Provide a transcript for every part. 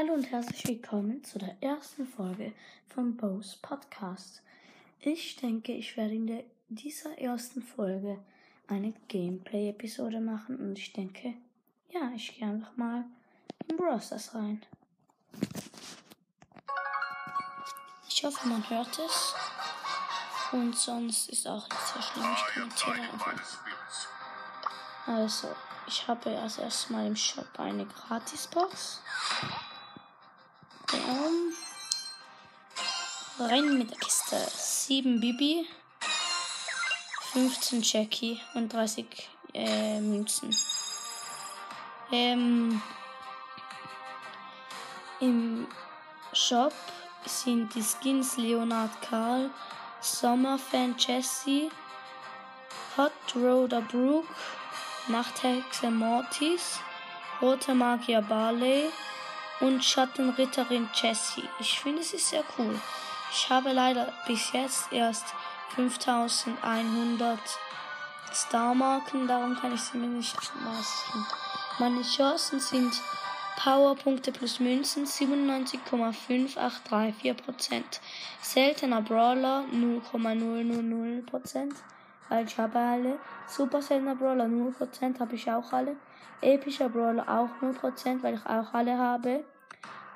Hallo und herzlich willkommen zu der ersten Folge von Bo's Podcast. Ich denke, ich werde in der, dieser ersten Folge eine Gameplay-Episode machen und ich denke, ja, ich gehe einfach mal in Browsers rein. Ich hoffe, man hört es. Und sonst ist auch nicht so schlimm. Ich kommentiere einfach. Also, ich habe als erstes mal im Shop eine Gratisbox. Ähm, rein mit der Kiste. 7 Bibi, 15 Jackie und 30 äh, Münzen. Ähm, Im Shop sind die Skins Leonard Karl, Sommerfan Jesse, Hot Roder Brooke, Nachthexe Mortis, Rote Magier Barley und Schattenritterin Jessie. Ich finde, es ist sehr cool. Ich habe leider bis jetzt erst 5100 Star-Marken, darum kann ich sie mir nicht leisten. Meine Chancen sind Powerpunkte plus Münzen 97,5834%. Seltener Brawler 0,000%, weil ich habe alle. Super seltener Brawler 0%, habe ich auch alle. Epischer Brawler auch 0%, weil ich auch alle habe.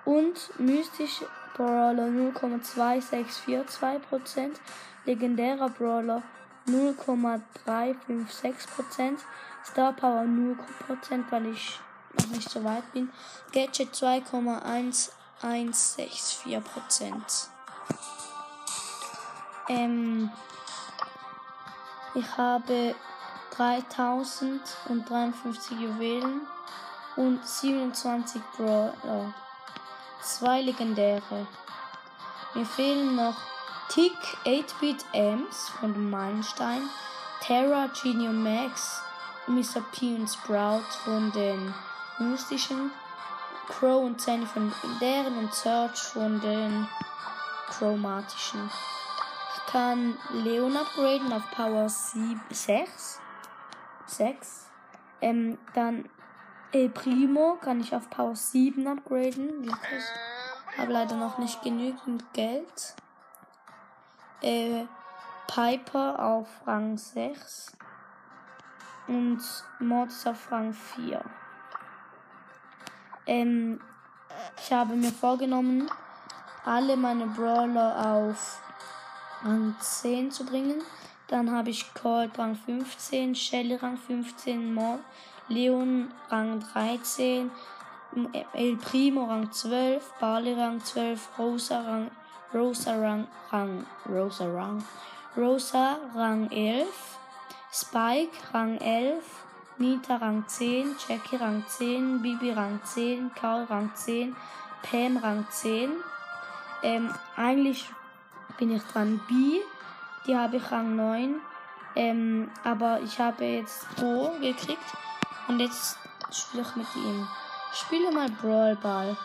Und mystischer Brawler 0,2642%. Legendärer Brawler 0,356%. Star Power 0%, weil ich noch nicht so weit bin. Gadget 2,1164%. Ähm, ich habe 3053 Juwelen und 27 Brawler. Zwei legendäre. Mir fehlen noch Tick 8-Bit Ems von Meilenstein, Terra, Genie und Max, Mr. P und Sprout von den mystischen, Crow und Sandy von legendären und Search von den chromatischen. Ich kann Leon upgraden auf Power 7, 6. 6. Ähm, dann El Primo kann ich auf Power 7 upgraden. Wirklich. Habe leider noch nicht genügend Geld. Äh, Piper auf Rang 6. Und Mortis auf Rang 4. Ähm, ich habe mir vorgenommen, alle meine Brawler auf Rang 10 zu bringen. Dann habe ich Colt Rang 15, Shelly Rang 15, Mo Leon Rang 13, El Primo Rang 12, Barley Rang 12, Rosa Rang, Rosa Rang, Rang, Rosa Rang, Rosa Rang 11, Spike Rang 11, Nita Rang 10, Jackie Rang 10, Bibi Rang 10, Carl Rang 10, Pam Rang 10. Ähm, eigentlich bin ich dran B, die habe ich Rang 9. Ähm, aber ich habe jetzt Bo gekriegt und jetzt spiele ich mit ihm. Spiele mal Brawl Ball.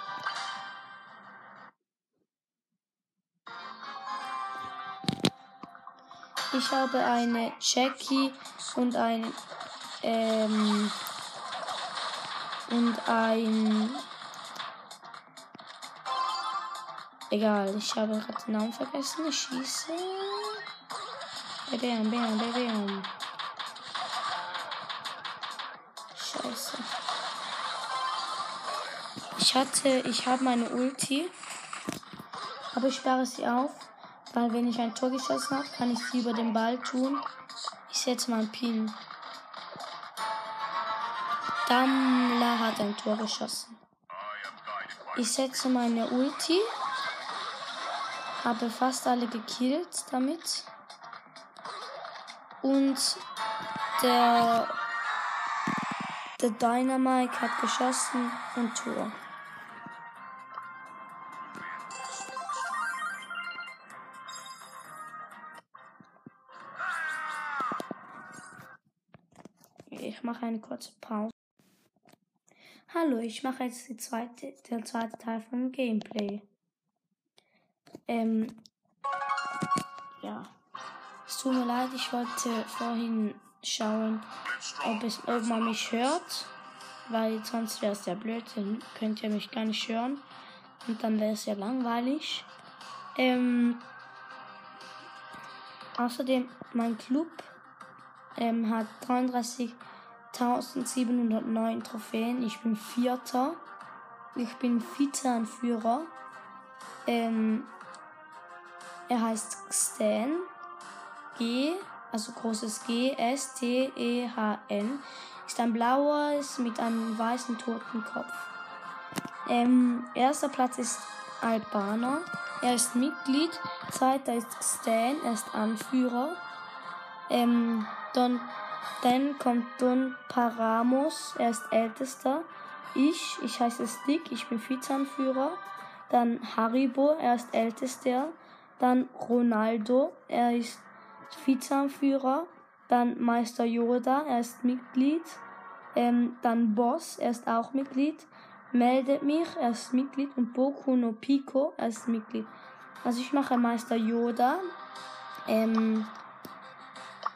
Ich habe eine Jackie und ein ähm, und ein egal, ich habe gerade den Namen vergessen. Ich schieße. Bam, bam, bam, bam. Scheiße. Ich hatte, ich habe meine Ulti, aber ich sperre sie auf, weil wenn ich ein Tor geschossen habe, kann ich sie über den Ball tun. Ich setze mal einen Pin. Dammler hat ein Tor geschossen. Ich setze meine Ulti. Habe fast alle gekillt damit. Und der, der Dynamite hat geschossen und Tor. Ich mache eine kurze Pause. Hallo, ich mache jetzt die zweite, der zweite Teil vom Gameplay. Ähm, ja. Es tut mir leid, ich wollte vorhin schauen, ob, es, ob man mich hört, weil sonst wäre es ja blöd, dann könnt ihr mich gar nicht hören. Und dann wäre es ja langweilig. Ähm, außerdem, mein Club ähm, hat 33.709 Trophäen. Ich bin Vierter. Ich bin Vizeanführer. Ähm, er heißt Stan. G, also großes G, S, T, E, H, N. Ist ein blaues mit einem weißen Totenkopf. Ähm, erster Platz ist Albaner. Er ist Mitglied. Zweiter ist Stan. Er ist Anführer. Ähm, dann, dann kommt Don Paramos. Er ist Ältester. Ich, ich heiße Stick. Ich bin Vizeanführer. Dann Haribo. Er ist Ältester. Dann Ronaldo. Er ist Vizeanführer. Dann Meister Yoda. Er ist Mitglied. Ähm, dann Boss. Er ist auch Mitglied meldet mich, er ist Mitglied und Boku no Pico, er ist Mitglied. Also ich mache Meister Yoda. Ähm,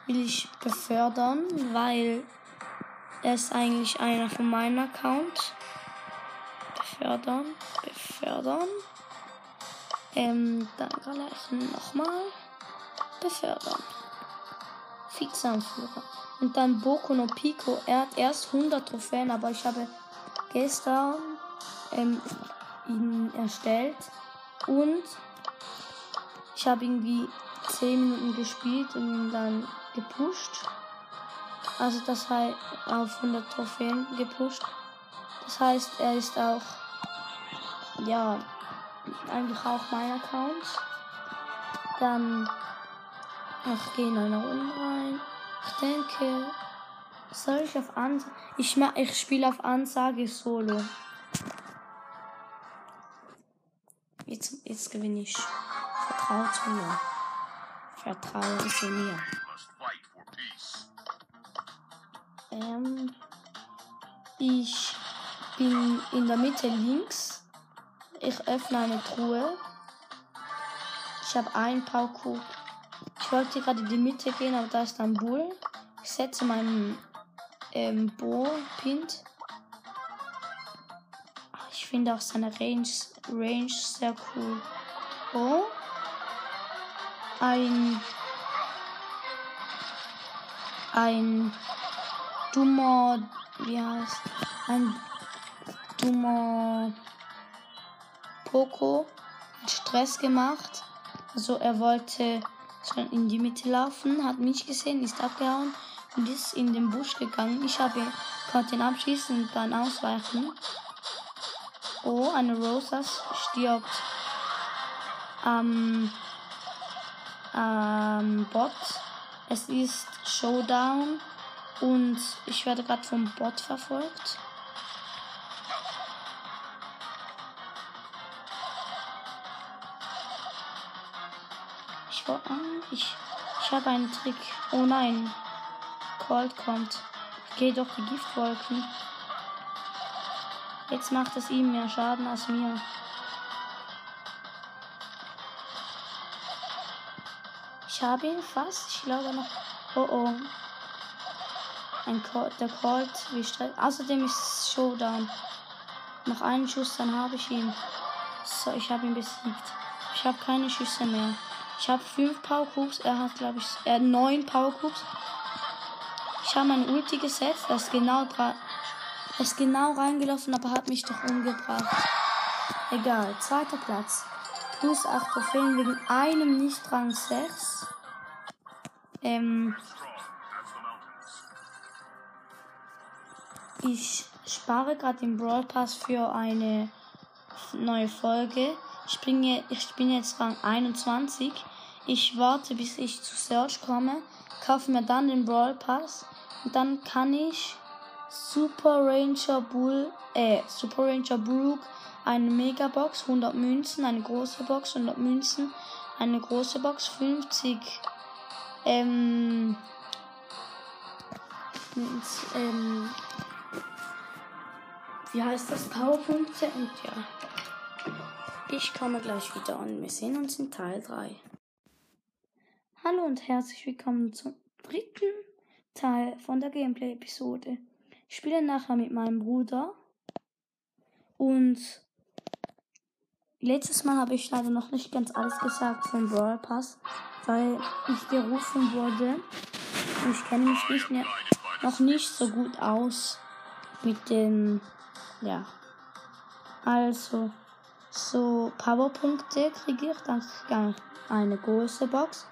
will ich befördern, weil er ist eigentlich einer von meinem Account. Befördern, befördern. Ähm, dann gleich nochmal befördern. Vizeanführer. Und dann Boku no Pico. Er hat erst 100 Trophäen, aber ich habe gestern ähm, ihn erstellt und ich habe irgendwie 10 Minuten gespielt und ihn dann gepusht. Also das heißt auf 100 Trophäen gepusht. Das heißt, er ist auch ja eigentlich auch mein Account. Dann ach, gehe in eine Runde rein. Ich denke, soll ich auf Ansage? Ich, ich spiele auf Ansage Solo. Jetzt, jetzt gewinne ich. Vertraut mir. Vertrauen Sie mir. Ähm, ich bin in der Mitte links. Ich öffne eine Truhe. Ich habe einen Pauku. Ich wollte gerade in die Mitte gehen, aber da ist ein Bull. Ich setze meinen ähm, Bo pint. Ich finde auch seine Range, Range sehr cool. Oh. Ein. Ein dummer. Wie heißt. Ein dummer. Poco Stress gemacht. Also er wollte in die Mitte laufen, hat mich gesehen, ist abgehauen und ist in den Busch gegangen. Ich habe konnte ihn abschießen und dann ausweichen. Oh, eine Rosas stirbt am ähm, Bot. Es ist Showdown und ich werde gerade vom Bot verfolgt. Ich, ich, ich habe einen Trick. Oh nein. Cold kommt. Ich gehe durch die Giftwolken. Jetzt macht es ihm mehr Schaden als mir. Ich habe ihn fast. Ich glaube noch. Oh oh. Ein Colt, der Colt, streit. Außerdem ist es Showdown. Noch einen Schuss, dann habe ich ihn. So, ich habe ihn besiegt. Ich habe keine Schüsse mehr. Ich habe fünf Power Cubes. Er hat, glaube ich, er hat neun Power Cubes. Ich habe mein Ulti gesetzt, er ist genau dran. Ist genau reingelaufen, aber hat mich doch umgebracht. Egal, zweiter Platz. Plus 8 Trophäen wegen einem nicht Rang 6. Ähm. Ich spare gerade den Brawl Pass für eine neue Folge. Ich bin jetzt Rang 21. Ich warte, bis ich zu Search komme, kaufe mir dann den Brawl Pass und dann kann ich Super Ranger Bull, äh, Super Ranger Brook, eine Megabox, 100 Münzen, eine große Box, 100 Münzen, eine große Box, 50, ähm, ähm, wie heißt das, Powerpunkte und ja. Ich komme gleich wieder und wir sehen uns in Teil 3. Hallo und herzlich willkommen zum dritten Teil von der Gameplay-Episode. Ich spiele nachher mit meinem Bruder und letztes Mal habe ich leider noch nicht ganz alles gesagt vom Brawl Pass, weil ich gerufen wurde. Und ich kenne mich nicht mehr, noch nicht so gut aus mit dem, ja. Also, so Powerpunkte kriege ich, dann eine große Box,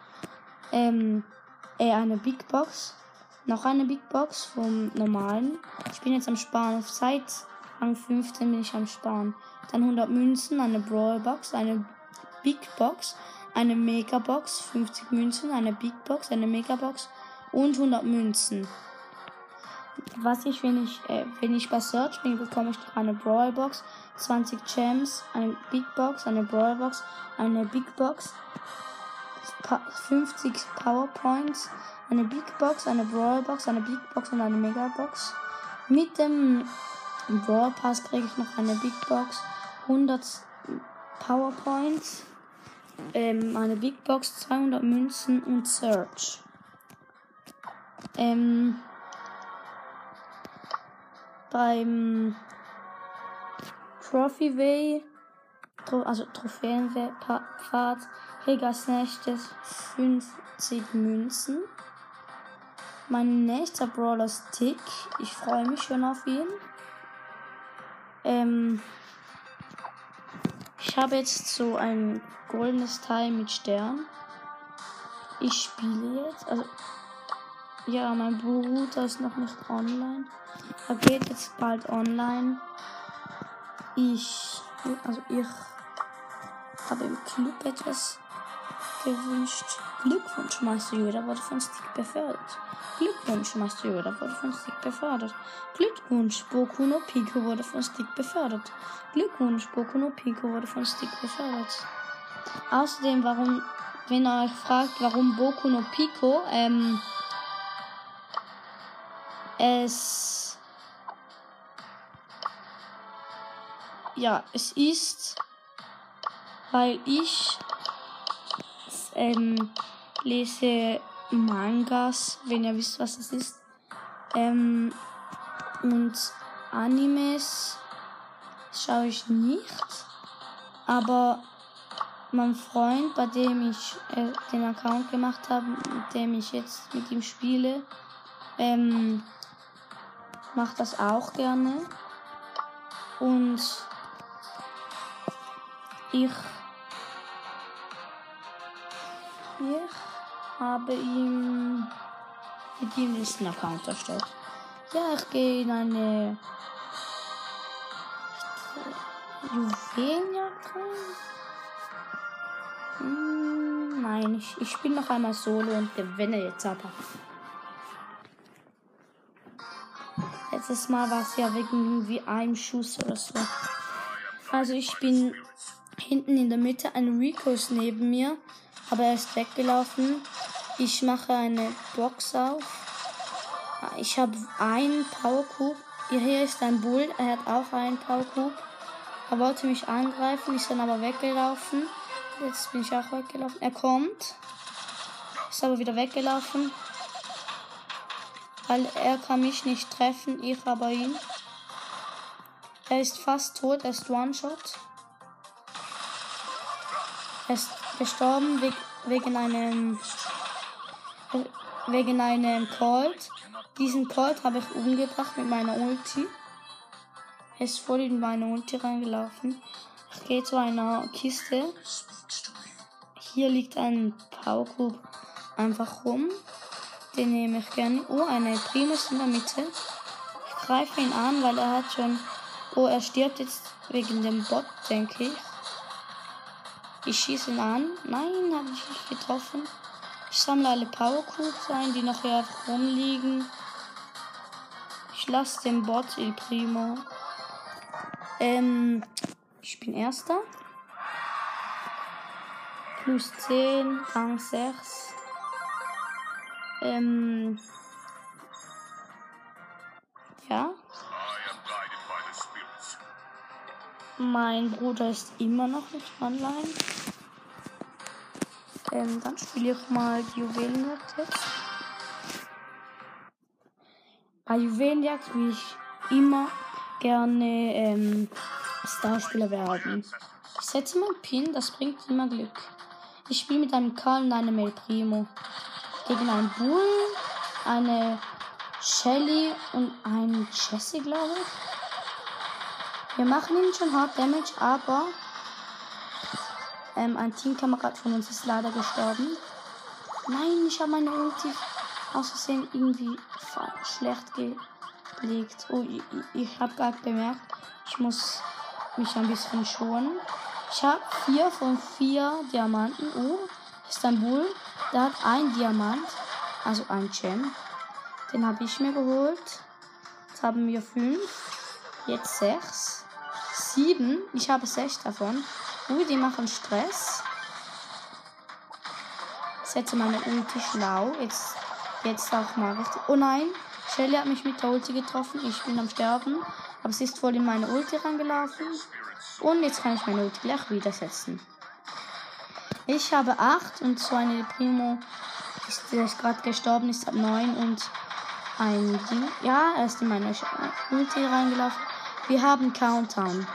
ähm, äh, eine Big Box, noch eine Big Box vom normalen. Ich bin jetzt am Sparen, seit Rang 15 bin ich am Sparen. Dann 100 Münzen, eine Brawl Box, eine Big Box, eine Mega Box, 50 Münzen, eine Big Box, eine Mega Box und 100 Münzen. Was ich, wenn ich, äh, wenn ich bei Search bin, bekomme ich noch eine Brawl Box, 20 Gems, eine Big Box, eine Brawl Box, eine Big Box, 50 PowerPoints, eine Big Box, eine Brawl Box, eine Big Box und eine Mega Box. Mit dem Brawl Pass kriege ich noch eine Big Box, 100 PowerPoints, ähm, eine Big Box, 200 Münzen und Search. Ähm, beim Trophy Way, also Trophäenpfad, kriege als nächstes 50 Münzen. Mein nächster Brawler ist Tick. Ich freue mich schon auf ihn. Ähm, ich habe jetzt so ein goldenes Teil mit Stern. Ich spiele jetzt. Also, ja, mein Bruder ist noch nicht online. Er geht jetzt bald online. Ich, also ich habe im Club etwas gewünscht. Glückwunsch, Meister Yoda wurde von Stick befördert. Glückwunsch, Meister Yoda wurde von Stick befördert. Glückwunsch, Boku no Pico wurde von Stick befördert. Glückwunsch, Boku no Pico wurde von Stick befördert. Außerdem, warum, wenn ihr euch fragt, warum Boku no Pico, ähm, es, ja, es ist, weil ich, ähm, lese Mangas, wenn ihr wisst, was das ist. Ähm, und Animes schaue ich nicht. Aber mein Freund, bei dem ich äh, den Account gemacht habe, mit dem ich jetzt mit ihm spiele, ähm, macht das auch gerne. Und ich habe ihm mit ihm diesen Account erstellt. Ja, ich gehe in eine Juwelenjacke. Hm, nein, ich, ich spiele noch einmal Solo und gewinne jetzt aber. Letztes Mal war es ja wegen irgendwie einem Schuss oder so. Also ich bin hinten in der Mitte, ein Rico ist neben mir aber er ist weggelaufen. Ich mache eine Box auf. Ich habe einen Power Cube. Hier ist ein Bull, er hat auch einen Power Cube. Er wollte mich angreifen, ist dann aber weggelaufen. Jetzt bin ich auch weggelaufen. Er kommt. Ist aber wieder weggelaufen. Weil er kann mich nicht treffen, ich aber ihn. Er ist fast tot, er ist One-Shot. Er ist gestorben wegen einem wegen einem Colt. Diesen Colt habe ich umgebracht mit meiner Ulti. Er ist voll in meine Ulti reingelaufen. Ich gehe zu einer Kiste. Hier liegt ein Powercube einfach rum. Den nehme ich gerne. Oh, eine Primus in der Mitte. Ich greife ihn an, weil er hat schon. Oh, er stirbt jetzt wegen dem Bot, denke ich. Ich schieße ihn an. Nein, habe ich nicht getroffen. Ich sammle alle Power Cubes ein, die noch hier rumliegen. Ich lasse den Bot Il Primo. Ähm, ich bin Erster. Plus 10, Rang 6. Ähm, ja. Mein Bruder ist immer noch nicht online. Ähm, dann spiele ich mal die Juwelenjagd jetzt. Bei Juwelenjagd will ich immer gerne ähm, Starspieler werden. Ich setze mal Pin, das bringt immer Glück. Ich spiele mit einem Karl und einem El Primo. Gegen einen Bull, eine Shelly und einen Jesse, glaube ich. Wir machen ihm schon hart Damage, aber ähm, ein Teamkamerad von uns ist leider gestorben. Nein, ich habe meine Ulti aus Versehen irgendwie schlecht gelegt. Oh, ich, ich habe gerade bemerkt, ich muss mich ein bisschen schonen. Ich habe vier von vier Diamanten. Oh, Istanbul, der hat ein Diamant, also ein Gem. Den habe ich mir geholt. Jetzt haben wir fünf. Jetzt sechs. Sieben. Ich habe sechs davon. Ui, die machen Stress. Setze meine Ulti schlau. Jetzt, jetzt auch mal richtig. Oh nein. Shelly hat mich mit der Ulti getroffen. Ich bin am Sterben. Aber sie ist voll in meine Ulti reingelaufen. Und jetzt kann ich meine Ulti gleich wieder setzen. Ich habe 8 und so eine Primo, der ist gerade gestorben, ist ab 9 und ein Ding. Ja, er ist in meine Ulti reingelaufen. Wir haben Countdown.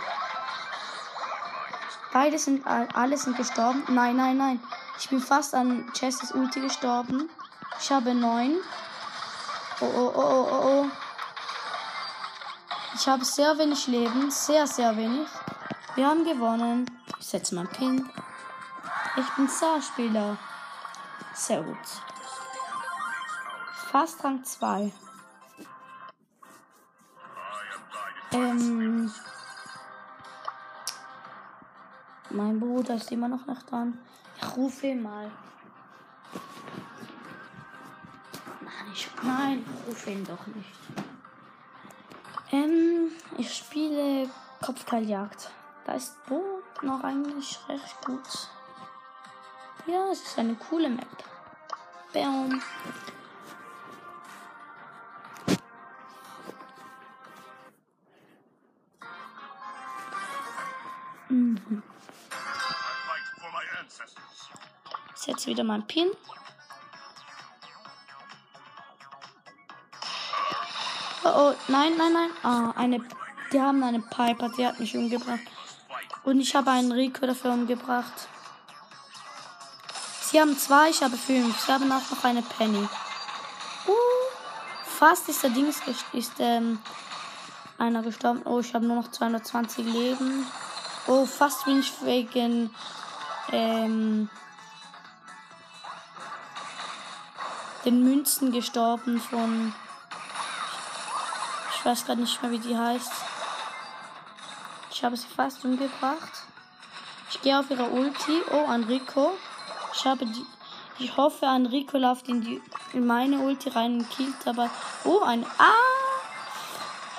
Beide sind, alle sind gestorben. Nein, nein, nein. Ich bin fast an Chesses Ulti gestorben. Ich habe 9. Oh, oh, oh, oh, oh, oh. Ich habe sehr wenig Leben. Sehr, sehr wenig. Wir haben gewonnen. Ich setze meinen Pin. Ich bin Starspieler. Sehr gut. Fast Rang 2. Ähm. Mein Bruder ist immer noch nicht dran. Ich rufe ihn mal. Nein, ich, nein, ich rufe ihn doch nicht. Ähm, ich spiele Kopfkeiljagd. Da ist Bo noch eigentlich recht gut. Ja, es ist eine coole Map. Bam. Mhm. Ist jetzt wieder mein Pin. Oh, oh, nein, nein, nein. Ah, eine. Die haben eine Piper, die hat mich umgebracht. Und ich habe einen Rico dafür umgebracht. Sie haben zwei, ich habe fünf. Sie haben auch noch eine Penny. Uh, fast ist der Dings ist ähm, einer gestorben. Oh, ich habe nur noch 220 Leben. Oh, fast bin ich wegen ähm, den Münzen gestorben von. Ich weiß gerade nicht mehr, wie die heißt. Ich habe sie fast umgebracht. Ich gehe auf ihre Ulti. Oh, Enrico. Ich habe die. Ich hoffe, Enrico läuft in, die, in meine Ulti rein und killt aber. Oh, ein. Ah!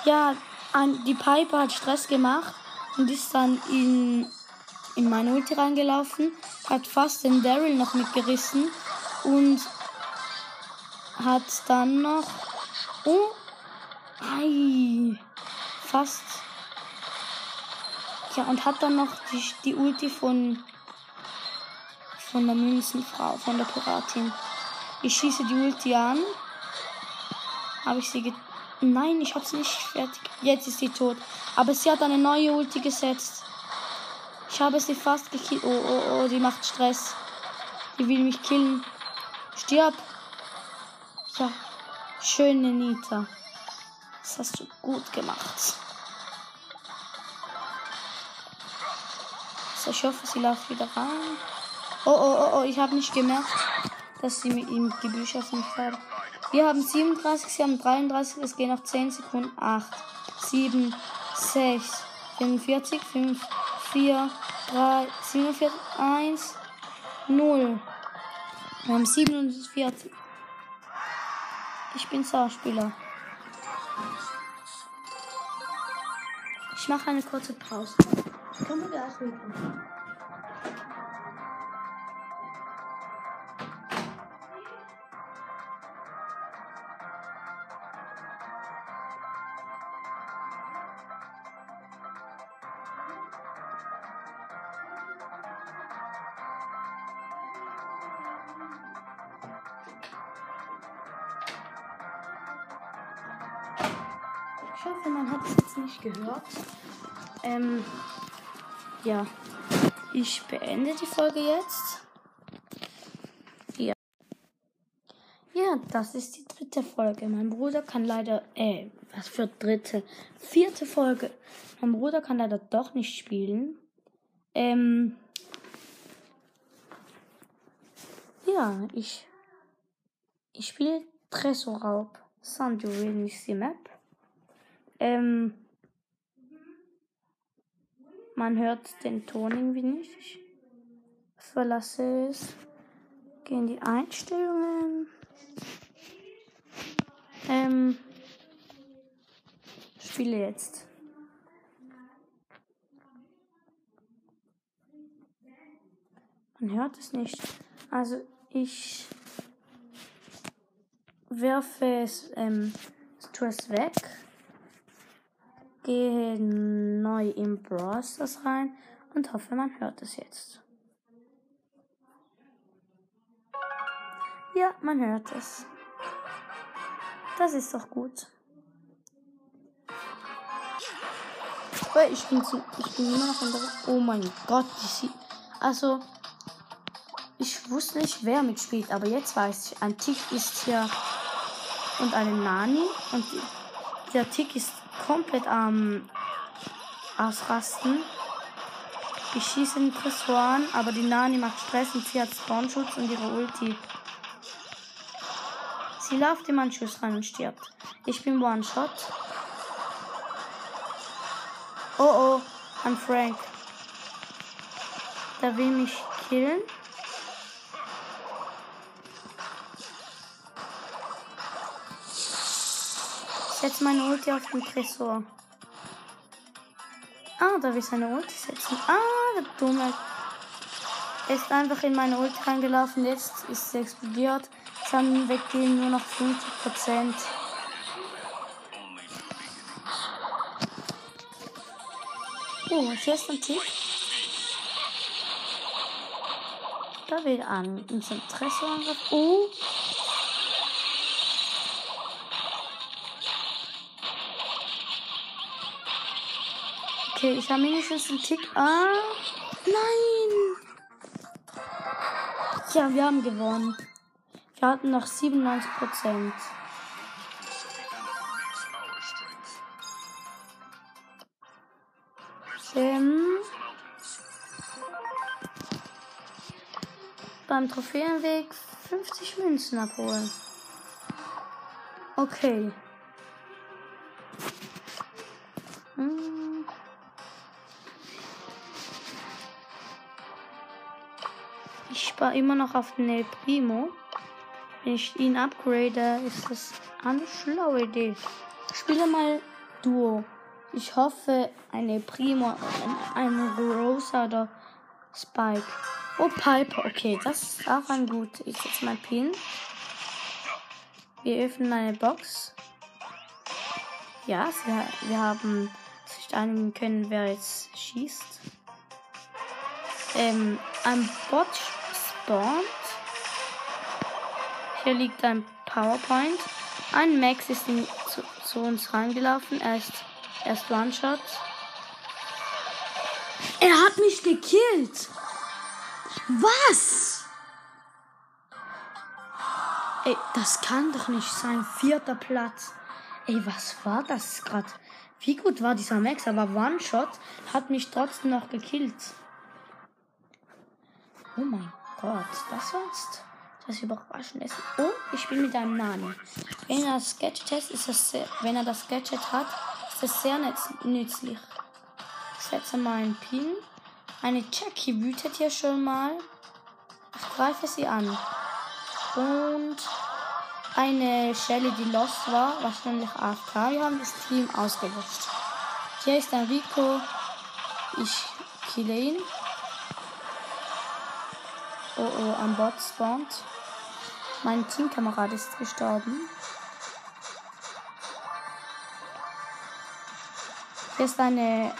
Ja, ein, die Piper hat Stress gemacht und ist dann in, in meine Ulti reingelaufen. Hat fast den Daryl noch mitgerissen und hat dann noch. Oh! Ei! Fast. Ja, und hat dann noch die, die Ulti von von der Münzenfrau, von der Piratin. Ich schieße die Ulti an. Habe ich sie get Nein, ich habe sie nicht fertig. Jetzt ist sie tot. Aber sie hat eine neue Ulti gesetzt. Ich habe sie fast gekillt. Oh, oh, oh, sie macht Stress. Die will mich killen. Stirb. Ja. Schöne Nita. Das hast du gut gemacht. So, ich hoffe, sie läuft wieder rein. Oh, oh, oh, oh, ich habe nicht gemerkt, dass sie mit ihm die Bücher nicht haben. Wir haben 37, sie haben 33, es gehen noch 10 Sekunden. 8, 7, 6, 45, 5, 4, 3, 47, 1, 0. Wir haben 47. Ich bin Schauspieler. Ich mache eine kurze Pause. Ich komme gleich wieder. Gehört. Ähm, ja. ich beende die Folge jetzt. Ja. Ja, das ist die dritte Folge. Mein Bruder kann leider, äh, was für dritte? Vierte Folge. Mein Bruder kann leider doch nicht spielen. Ähm, ja, ich, ich spiele Tresorraub. Sanduil, nicht die Map. Ähm, man hört den Ton irgendwie nicht. Ich verlasse es. Gehe in die Einstellungen. Ähm, spiele jetzt. Man hört es nicht. Also ich werfe es, ähm, tue es weg. Gehe neu im Browser rein und hoffe, man hört es jetzt. Ja, man hört es. Das ist doch gut. Ich bin zu, ich bin immer noch in der, oh mein Gott, also, ich wusste nicht, wer mitspielt, aber jetzt weiß ich, ein Tick ist hier und eine Nani und der Tick ist komplett am Ausrasten. Ich schieße den Tresor an, aber die Nani macht Stress und sie hat Spawnschutz und ihre Ulti. Sie läuft ihm einen Schuss rein und stirbt. Ich bin One-Shot. Oh oh, ein Frank. Der will mich killen. Setz meine Ulti auf den Tresor. Ah, da will ich seine Ulti setzen. Ah, der Dumme. Er ist einfach in meine Ulti reingelaufen. Jetzt ist sie explodiert. Haben weggehen nur noch 50%. Oh, hier ist ein Tick. Da will an unseren Tresor. Oh. Okay, ich habe mindestens einen Tick. Ah, nein! Ja, wir haben gewonnen. Wir hatten noch 97 Prozent. Ähm, beim Trophäenweg 50 Münzen abholen. Okay. War immer noch auf den El Primo. Wenn ich ihn upgrade, ist das eine schlaue Idee. Ich spiele mal Duo. Ich hoffe, eine Primo, eine Rosa oder Spike. Oh, Piper. Okay, das ist auch ein gut. Ich setze mein Pin. Wir öffnen eine Box. Ja, wir haben sich einigen können, wer jetzt schießt. Ähm, ein Bot spawnt. Hier liegt ein PowerPoint. Ein Max ist in, zu, zu, uns reingelaufen. Er ist erst One-Shot. Er hat mich gekillt. Was? Ey, das kann doch nicht sein. Vierter Platz. Ey, was war das gerade? Wie gut war dieser Max? Aber One-Shot hat mich trotzdem noch gekillt. Oh mein Gott, das war's. Das Überraschende ist. Oh, ich spiele mit einem Nani. Wenn er das Gadget hat, ist das sehr, wenn er das Gadget hat, ist das sehr nützlich. Ich setze mal einen Pin. Eine Jackie wütet hier schon mal. Ich greife sie an. Und eine Shelly, die lost war, wahrscheinlich AFK. Wir haben das Team ausgelöscht. Hier ist ein Rico. Ich kille ihn. Oh oh, ein Bot spawnt. Mein Teamkamerad ist gestorben. Hier ist eine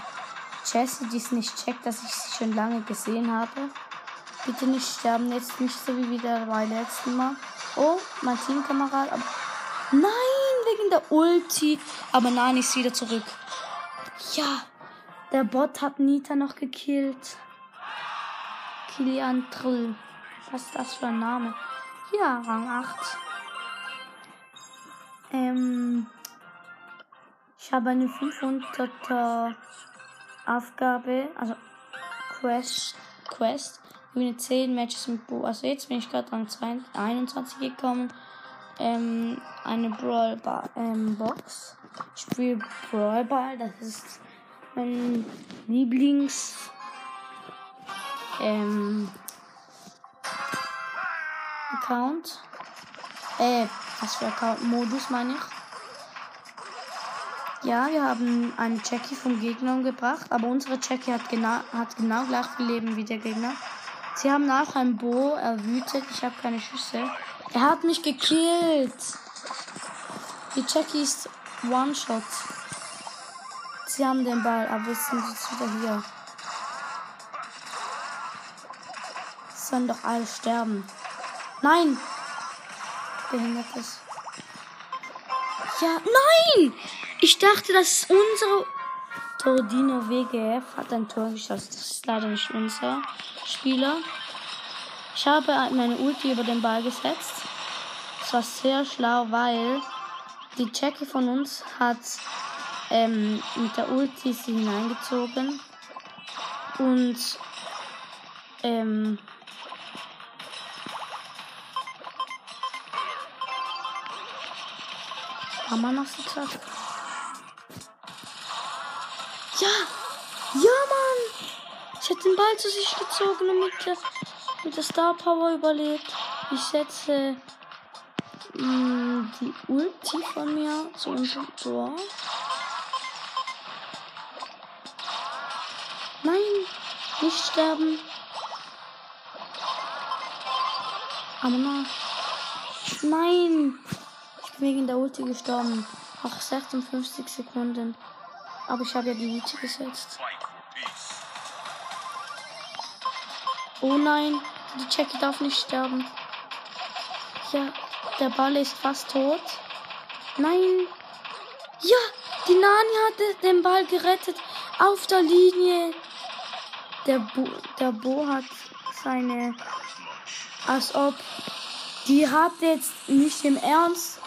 Jessie, die es nicht checkt, dass ich sie schon lange gesehen habe. Bitte nicht sterben, jetzt nicht so wie wieder beim letzten Mal. Oh, mein Teamkamerad. Nein, wegen der Ulti. Aber nein, ist wieder zurück. Ja, der Bot hat Nita noch gekillt. Kilian Trill. Was ist das für ein Name? Ja, Rang 8. Ähm, ich habe eine 500er Aufgabe, also Quest, Quest. Gewinne 10 Matches mit Bo. Also jetzt bin ich gerade Rang 21 gekommen. Ähm, eine Brawl ähm, Box. Ich spiele Brawl Ball, das ist mein Lieblings ähm, Account. Äh, was für Account-Modus meine ich? Ja, wir haben einen Jackie vom Gegner umgebracht, aber unsere Jackie hat genau, hat genau gleich viel Leben wie der Gegner. Sie haben nach einem Bo erwütet. Ich habe keine Schüsse. Er hat mich gekillt. Die Jackie ist One-Shot. Sie haben den Ball, aber wir sind jetzt wieder hier. Sollen doch alle sterben. Nein! Behindertes. Ja, nein! Ich dachte, dass unsere Tordino WGF hat ein Tor geschossen. Das ist leider nicht unser Spieler. Ich habe meine Ulti über den Ball gesetzt. Das war sehr schlau, weil die Jackie von uns hat ähm, mit der Ulti sie hineingezogen. Und ähm, wir noch so gesagt? Ja! Ja, Mann! Ich hätte den Ball zu sich gezogen und mit der, mit der Star Power überlebt. Ich setze mh, mm, die Ulti von mir zu unserem Tor. Nein, nicht sterben. Aber. Nein. Wegen der Ulti gestorben. Nach 56 Sekunden. Aber ich habe ja die Ulti gesetzt. Oh nein, die Jackie darf nicht sterben. Ja, der Ball ist fast tot. Nein. Ja, die Nani hat den Ball gerettet. Auf der Linie. Der Bo, der Bo hat seine. Als ob. Die hat jetzt nicht im Ernst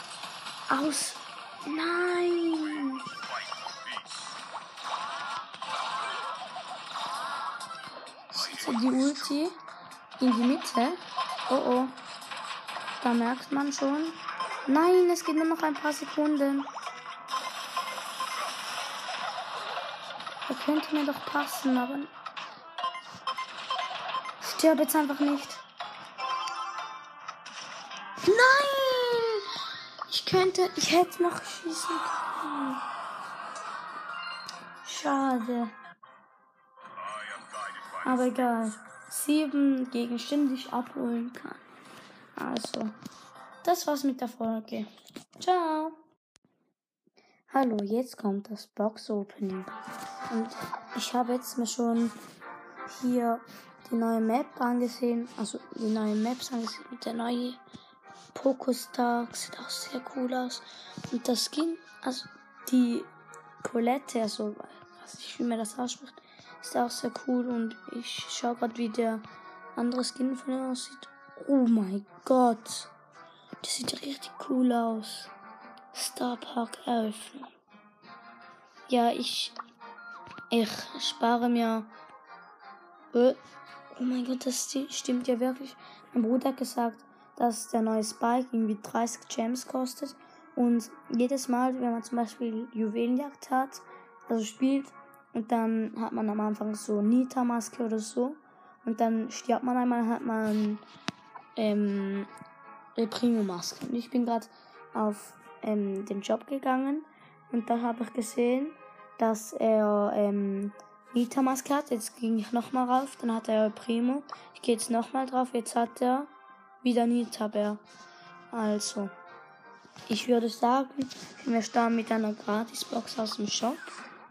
aus. Nein. Setze die Ulti in die Mitte. Oh oh. Da merkt man schon. Nein, es geht nur noch ein paar Sekunden. Er könnte mir doch passen, aber Stirb jetzt einfach nicht. Nein! Könnte, ich hätte noch schießen können. Schade. Aber egal. Sieben Gegenstände, die ich abholen kann. Also, das war's mit der Folge. Ciao. Hallo, jetzt kommt das Box Opening. Und ich habe jetzt mir schon hier die neue Map angesehen, also die neue Maps angesehen, der neue Pokostar sieht auch sehr cool aus. Und das Skin, also die Colette, also weiß ich, wie man das ausspricht, ist auch sehr cool und ich schaue gerade, wie der andere Skin von ihr aussieht. Oh mein Gott, das sieht richtig cool aus. Star Park Eröffnung. Ja, ich ich spare mir äh, Oh mein Gott, das stimmt ja wirklich. Mein Bruder hat gesagt, dass der neue Spike irgendwie 30 Gems kostet. Und jedes Mal, wenn man zum Beispiel Juwelenjagd hat, also spielt, und dann hat man am Anfang so Nita-Maske oder so. Und dann stirbt man einmal, hat man ähm, Primo-Maske. Und ich bin gerade auf ähm, den Job gegangen und da habe ich gesehen, dass er ähm, Nita Maske hat. Jetzt ging ich nochmal rauf. Dann hat er Primo. Ich gehe jetzt nochmal drauf. Jetzt hat er wieder Nita Bär. Also, ich würde sagen, wir starten mit einer Gratisbox aus dem Shop.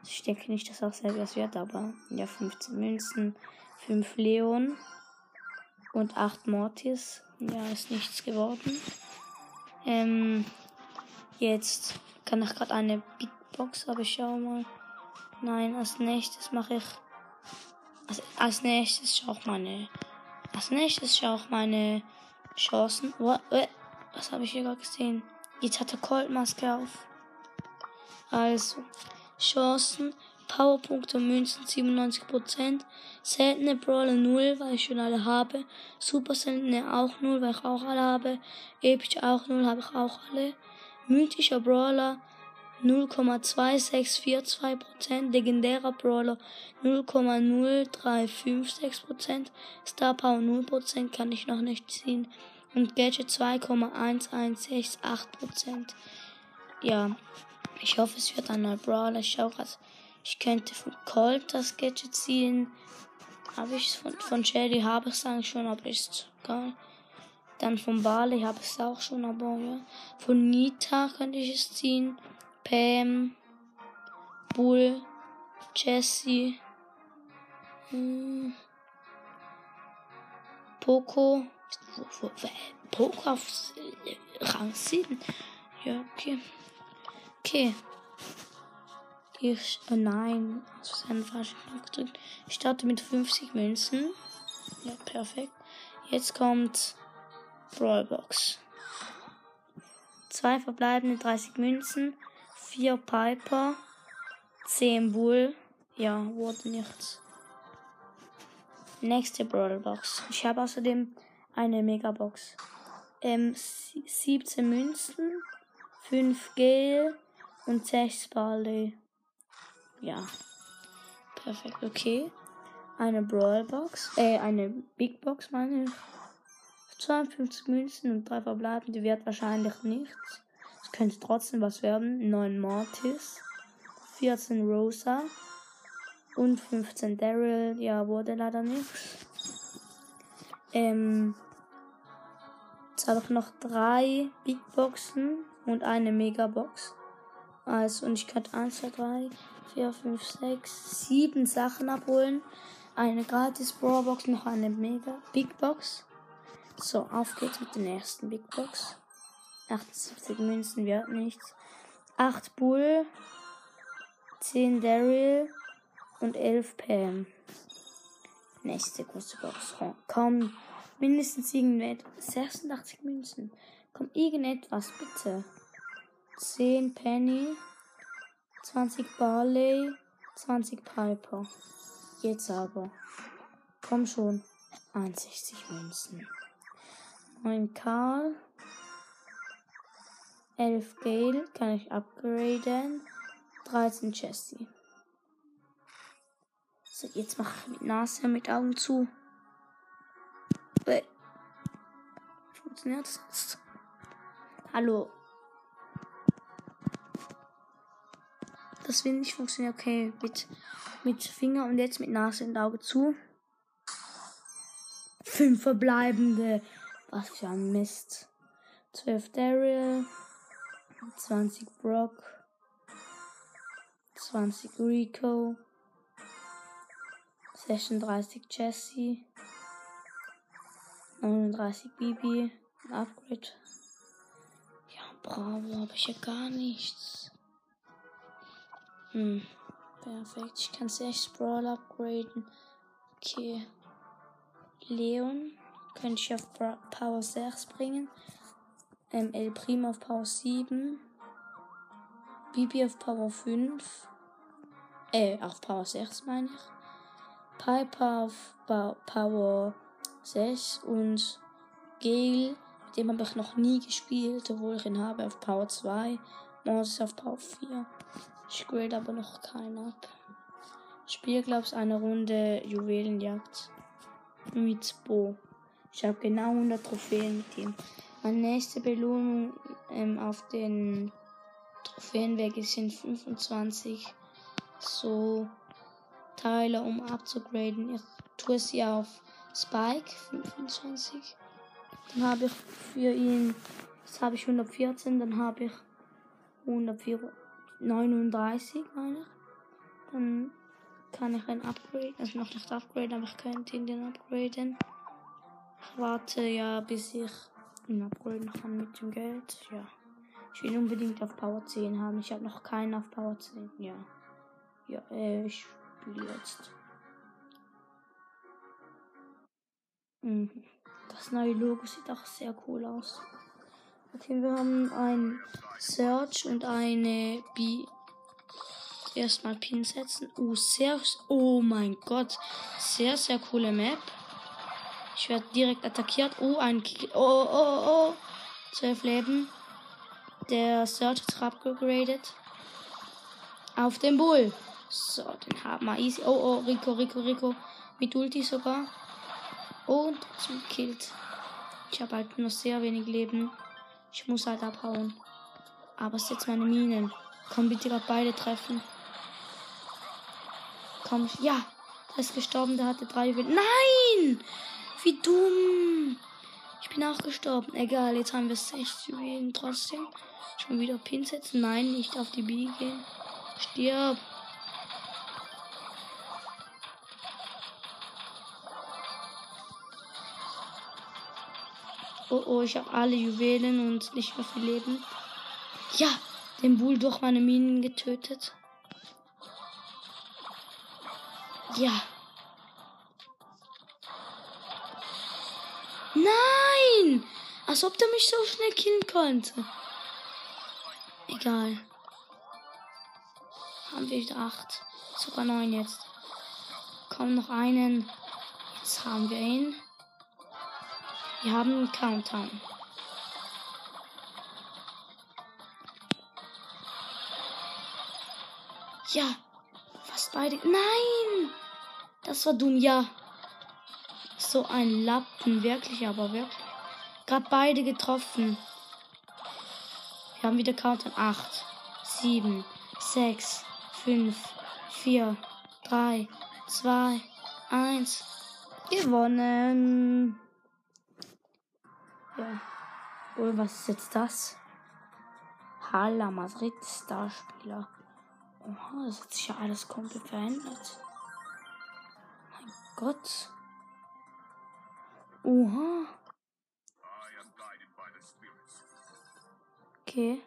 Ich denke nicht, dass auch selber was wird, aber ja, 15 Münzen, 5 Leon und 8 Mortis. Ja, ist nichts geworden. Ähm, jetzt kann ich gerade eine Big Box, aber ich schau mal. Nein, als nächstes mache ich. Als, als nächstes schaue ich meine Als nächstes schaue ich meine Chancen. What? Was habe ich hier gerade gesehen? Jetzt hat er Coldmaske auf. Also, Chancen, Powerpunkte und Münzen 97%. Seltene Brawler 0, weil ich schon alle habe. Super seltene auch 0, weil ich auch alle habe. Episch auch 0, habe ich auch alle. Mythischer Brawler 0,2642%, legendärer Brawler 0,0356%, Star Power 0% kann ich noch nicht ziehen und Gadget 2,1168%. Ja, ich hoffe, es wird ein neuer Brawler. Ich schaue gerade, ich könnte von Colt das Gadget ziehen. Habe ich von, von Shelly habe ich es eigentlich schon, aber ist geil. Dann von Barley habe ich es auch schon, aber ja. Von Nita könnte ich es ziehen. Pam, Bull, Jesse, hm, Poco, Poco auf Rang 7. Ja, okay. Okay. Ich, oh nein, aus falschen Knopf gedrückt. Ich starte mit 50 Münzen. Ja, perfekt. Jetzt kommt Brawlbox. Zwei verbleibende 30 Münzen. 4 Piper, 10 Bull. Ja, wurde nichts. Nächste Brawlbox. Ich habe außerdem eine Megabox. Ähm, 17 Münzen, 5 Gel und 6 Barley. Ja. Perfekt, okay. Eine Brawlbox, äh, eine Big Box meine ich. 52 Münzen und 3 verbleibende wird wahrscheinlich nichts. Könnte trotzdem was werden. 9 Mortis, 14 Rosa und 15 Daryl. Ja, wurde leider nichts. Ähm, jetzt habe ich noch drei Big Boxen und eine Megabox. Also, und ich könnte 1, 2, 3, 4, 5, 6, 7 Sachen abholen. Eine gratis Brawlbox, noch eine Mega Big Box. So, auf geht's mit der nächsten Big Box. 78 Münzen wird nichts. 8 Bull, 10 Daryl und 11 Pam. Nächste große Box. Komm, mindestens irgendetwas. 86 Münzen. Komm, irgendetwas, bitte. 10 Penny, 20 Barley, 20 Piper. Jetzt aber. Komm schon. 61 Münzen. 9 Karl. 11 Gale kann ich upgraden. 13 Jessie. So, jetzt mache ich mit Nase mit Augen zu. Funktioniert das jetzt? Hallo. Das will nicht funktionieren. Okay, mit, mit Finger und jetzt mit Nase und Auge zu. Fünf verbleibende. Was für ein Mist. 12 Daryl. 20 Brock, 20 Rico, 36 Jesse, 39 Bibi, Upgrade. Ja, bravo, habe ich ja gar nichts. Hm, perfekt. Ich kann 6 Brawl upgraden. Okay. Leon könnte ich auf Power 6 bringen ähm, El Primo auf Power 7, Bibi auf Power 5, äh, auf Power 6 meine ich, Piper auf ba Power 6 und Gale, mit dem habe ich noch nie gespielt, obwohl ich ihn habe auf Power 2, Moses auf Power 4. Ich grade aber noch keinen ab. Ich spiele, glaube ich, eine Runde Juwelenjagd mit Bo. Ich habe genau 100 Trophäen mit ihm. Meine nächste Belohnung ähm, auf den Trophäenweg sind 25 so Teile, um abzugraden. Ich tue sie auf Spike 25. Dann habe ich für ihn, jetzt habe ich 114, dann habe ich 139, meine ich. Dann kann ich ein Upgrade, also noch nicht upgraden, aber ich könnte ihn den upgraden. Ich warte ja, bis ich ihn upgraden kann mit dem Geld. Ja. Ich will unbedingt auf Power 10 haben. Ich habe noch keinen auf Power 10. Ja. Ja, äh, ich spiele jetzt. Mhm. Das neue Logo sieht auch sehr cool aus. Okay, wir haben ein Search und eine B. Erstmal Pin setzen. Oh, sehr. Oh mein Gott. Sehr, sehr coole Map. Ich werde direkt attackiert. Oh, ein Kill. Oh, oh, oh. Zwölf Leben. Der Search ist abgegradet. Auf den Bull. So, den haben wir easy. Oh, oh, Rico, Rico, Rico. Mit Ulti sogar. Und zum gekillt. Ich habe halt nur sehr wenig Leben. Ich muss halt abhauen. Aber es ist jetzt meine Minen. Komm bitte gerade beide treffen. Komm, ja. Der ist gestorben, der hatte drei Juwelen. Nein! Wie dumm! Ich bin auch gestorben. Egal, jetzt haben wir sechs Juwelen trotzdem. Schon wieder Pin setzen. Nein, nicht auf die B gehen. Stirb. Oh oh, ich habe alle Juwelen und nicht mehr viel Leben. Ja, den Bull durch meine Minen getötet. Ja. Nein! Als ob der mich so schnell killen konnte. Egal. Haben wir wieder acht. Sogar neun jetzt. Komm, noch einen. Jetzt haben wir ihn. Wir haben einen Countdown. Ja, fast beide. Nein! Das war dumm, ja. So ein Lappen, wirklich, aber wirklich. Gerade beide getroffen. Wir haben wieder Countdown. 8, 7, 6, 5, 4, 3, 2, 1. Gewonnen. Ja. Oh, was ist jetzt das? Hala Madrid Starspieler. Oha, das hat sich ja alles komplett verändert. Mein Gott. Oha. Okay.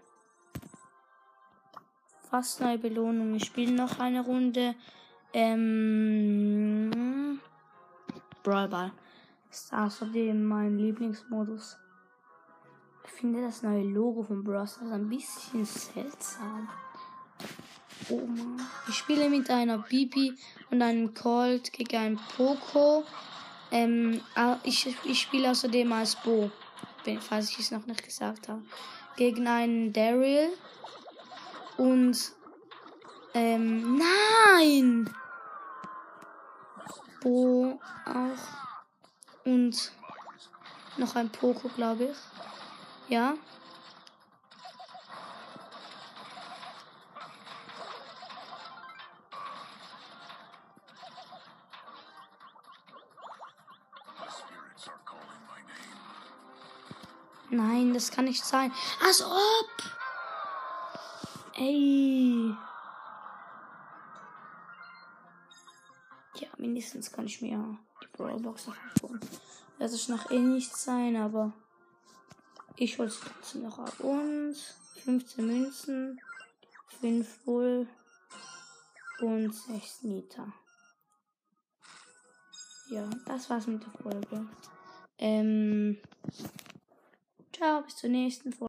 Fast neue Belohnung. Ich spiele noch eine Runde. Ähm. Brawl Ball. Ist außerdem mein Lieblingsmodus. Ich finde das neue Logo von Bros. ein bisschen seltsam. Oh Mann. Ich spiele mit einer Bibi und einem Colt gegen einen Poco. Ähm, ich, ich spiele außerdem als Bo, falls ich es noch nicht gesagt habe. Gegen einen Daryl. Und ähm, nein! Bo auch. Und noch ein Poco, glaube ich. Ja. Nein, das kann nicht sein. Als ob! Ey. Ja, mindestens kann ich mir die Brawlbox noch abholen. Das ist noch eh nicht sein, aber ich hole es trotzdem noch ab. Und 15 Münzen, 5 Bull und 6 Nita. Ja, das war's mit der Folge. Ähm. Ciao, bis zur nächsten Folge.